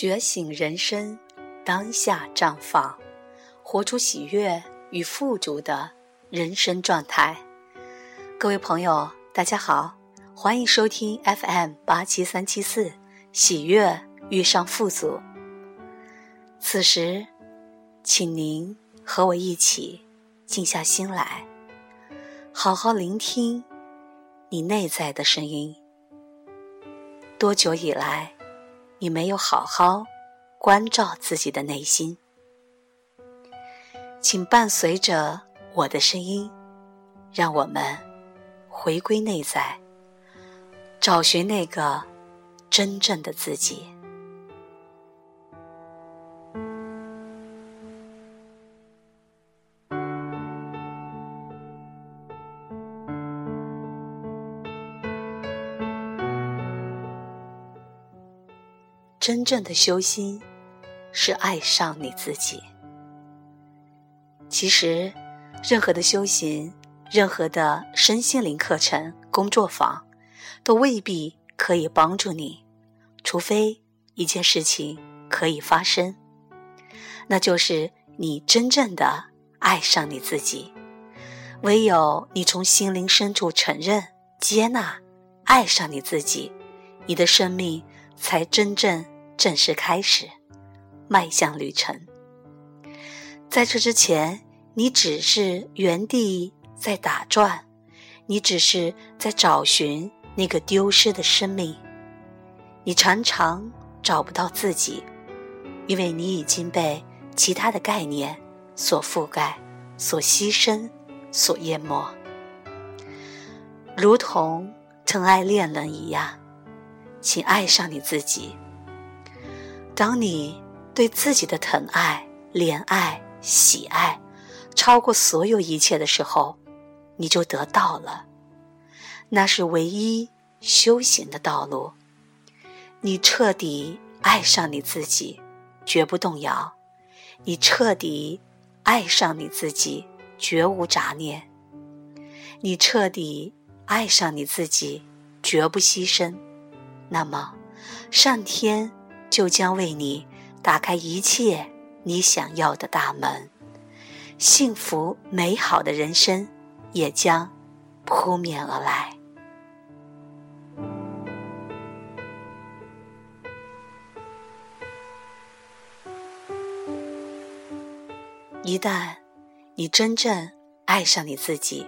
觉醒人生，当下绽放，活出喜悦与富足的人生状态。各位朋友，大家好，欢迎收听 FM 八七三七四，喜悦遇上富足。此时，请您和我一起静下心来，好好聆听你内在的声音。多久以来？你没有好好关照自己的内心，请伴随着我的声音，让我们回归内在，找寻那个真正的自己。真正的修心，是爱上你自己。其实，任何的修行，任何的身心灵课程、工作坊，都未必可以帮助你，除非一件事情可以发生，那就是你真正的爱上你自己。唯有你从心灵深处承认、接纳、爱上你自己，你的生命才真正。正式开始，迈向旅程。在这之前，你只是原地在打转，你只是在找寻那个丢失的生命。你常常找不到自己，因为你已经被其他的概念所覆盖、所牺牲、所淹没，如同疼爱恋人一样，请爱上你自己。当你对自己的疼爱、怜爱、喜爱超过所有一切的时候，你就得到了。那是唯一修行的道路。你彻底爱上你自己，绝不动摇；你彻底爱上你自己，绝无杂念；你彻底爱上你自己，绝不牺牲。那么，上天。就将为你打开一切你想要的大门，幸福美好的人生也将扑面而来。一旦你真正爱上你自己，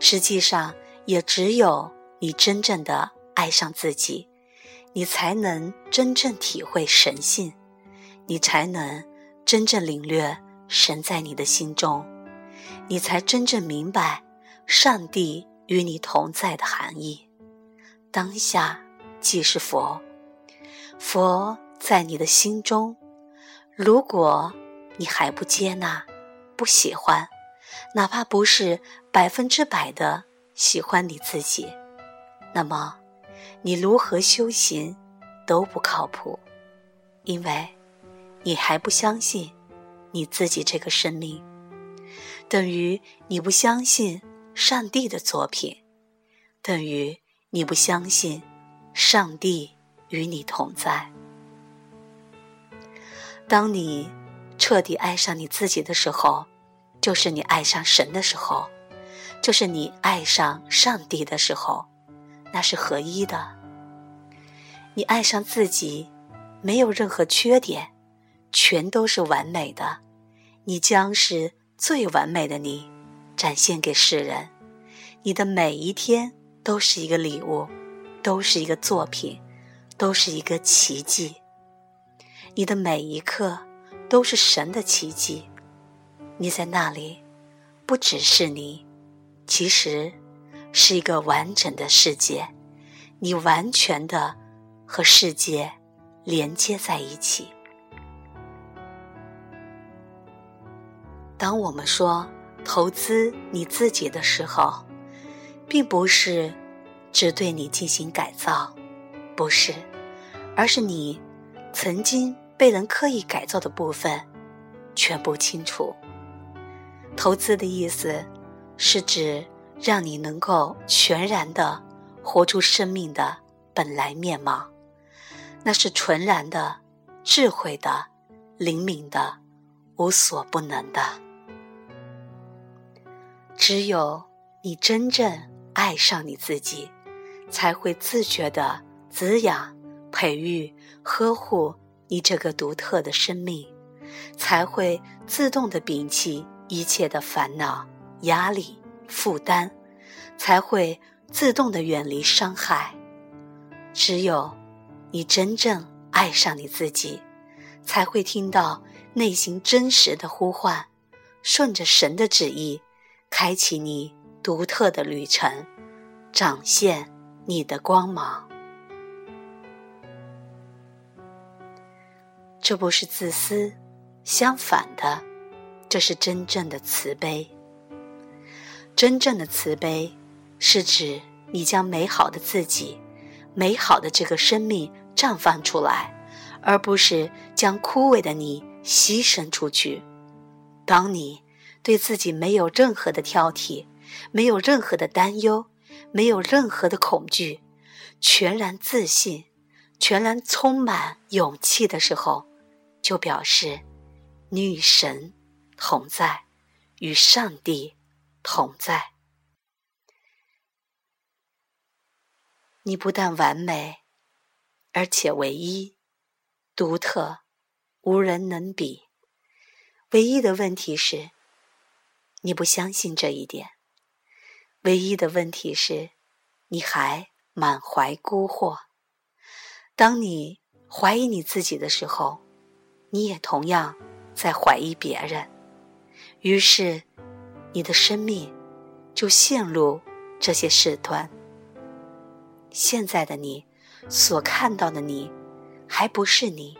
实际上也只有你真正的爱上自己。你才能真正体会神性，你才能真正领略神在你的心中，你才真正明白上帝与你同在的含义。当下即是佛，佛在你的心中。如果你还不接纳、不喜欢，哪怕不是百分之百的喜欢你自己，那么。你如何修行都不靠谱，因为你还不相信你自己这个生命，等于你不相信上帝的作品，等于你不相信上帝与你同在。当你彻底爱上你自己的时候，就是你爱上神的时候，就是你爱上上帝的时候。那是合一的。你爱上自己，没有任何缺点，全都是完美的。你将是最完美的你，展现给世人。你的每一天都是一个礼物，都是一个作品，都是一个奇迹。你的每一刻都是神的奇迹。你在那里，不只是你，其实。是一个完整的世界，你完全的和世界连接在一起。当我们说投资你自己的时候，并不是只对你进行改造，不是，而是你曾经被人刻意改造的部分全部清除。投资的意思是指。让你能够全然的活出生命的本来面貌，那是纯然的智慧的、灵敏的、无所不能的。只有你真正爱上你自己，才会自觉的滋养、培育、呵护你这个独特的生命，才会自动的摒弃一切的烦恼、压力、负担，才会自动的远离伤害。只有你真正爱上你自己，才会听到内心真实的呼唤，顺着神的旨意，开启你独特的旅程，展现你的光芒。这不是自私，相反的，这是真正的慈悲。真正的慈悲，是指你将美好的自己。美好的这个生命绽放出来，而不是将枯萎的你牺牲出去。当你对自己没有任何的挑剔，没有任何的担忧，没有任何的恐惧，全然自信，全然充满勇气的时候，就表示你与神同在，与上帝同在。你不但完美，而且唯一、独特，无人能比。唯一的问题是，你不相信这一点。唯一的问题是，你还满怀孤惑。当你怀疑你自己的时候，你也同样在怀疑别人。于是，你的生命就陷入这些事端。现在的你，所看到的你，还不是你，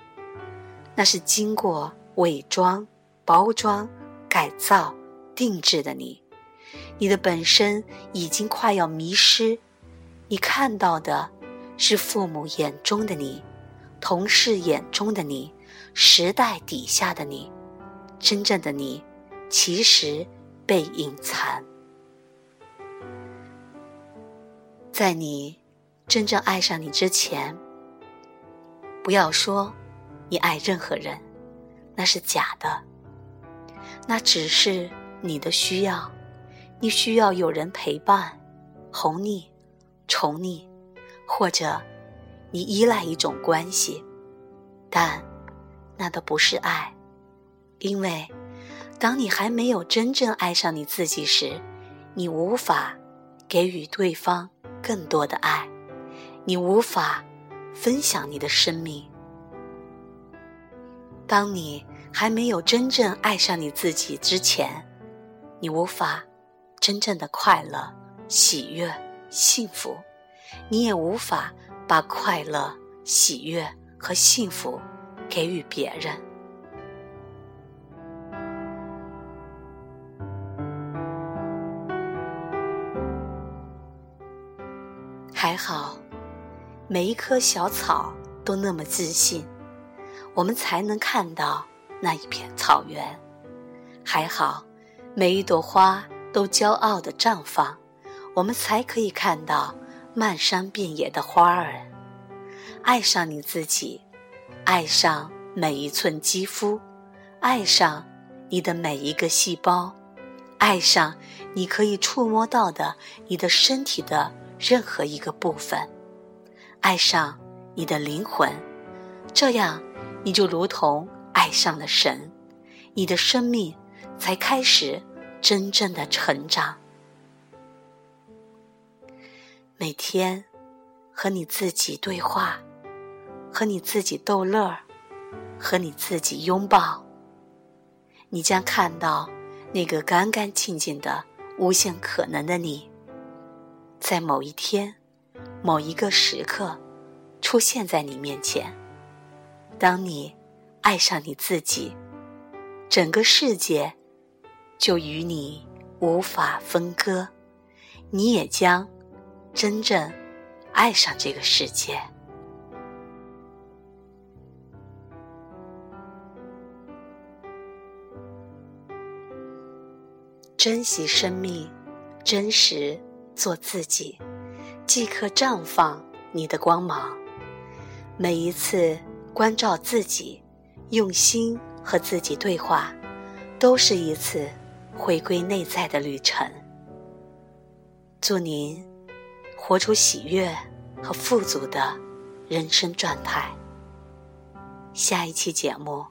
那是经过伪装、包装、改造、定制的你。你的本身已经快要迷失，你看到的是父母眼中的你，同事眼中的你，时代底下的你，真正的你，其实被隐藏在你。真正爱上你之前，不要说你爱任何人，那是假的。那只是你的需要，你需要有人陪伴、哄你、宠你，或者你依赖一种关系，但那都不是爱，因为当你还没有真正爱上你自己时，你无法给予对方更多的爱。你无法分享你的生命。当你还没有真正爱上你自己之前，你无法真正的快乐、喜悦、幸福，你也无法把快乐、喜悦和幸福给予别人。好。每一棵小草都那么自信，我们才能看到那一片草原。还好，每一朵花都骄傲地绽放，我们才可以看到漫山遍野的花儿。爱上你自己，爱上每一寸肌肤，爱上你的每一个细胞，爱上你可以触摸到的你的身体的任何一个部分。爱上你的灵魂，这样你就如同爱上了神，你的生命才开始真正的成长。每天和你自己对话，和你自己逗乐儿，和你自己拥抱，你将看到那个干干净净的、无限可能的你，在某一天。某一个时刻，出现在你面前。当你爱上你自己，整个世界就与你无法分割，你也将真正爱上这个世界。珍惜生命，真实做自己。即刻绽放你的光芒。每一次关照自己，用心和自己对话，都是一次回归内在的旅程。祝您活出喜悦和富足的人生状态。下一期节目，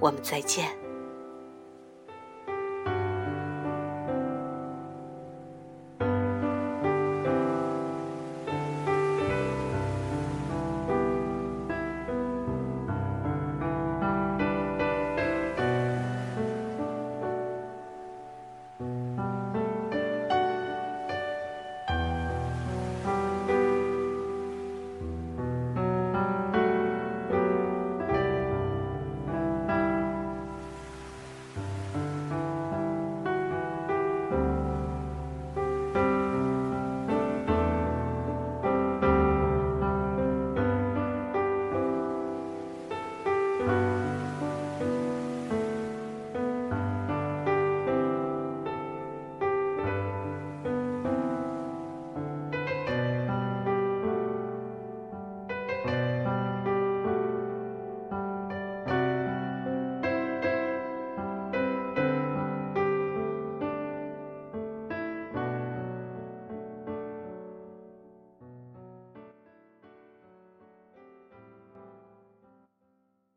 我们再见。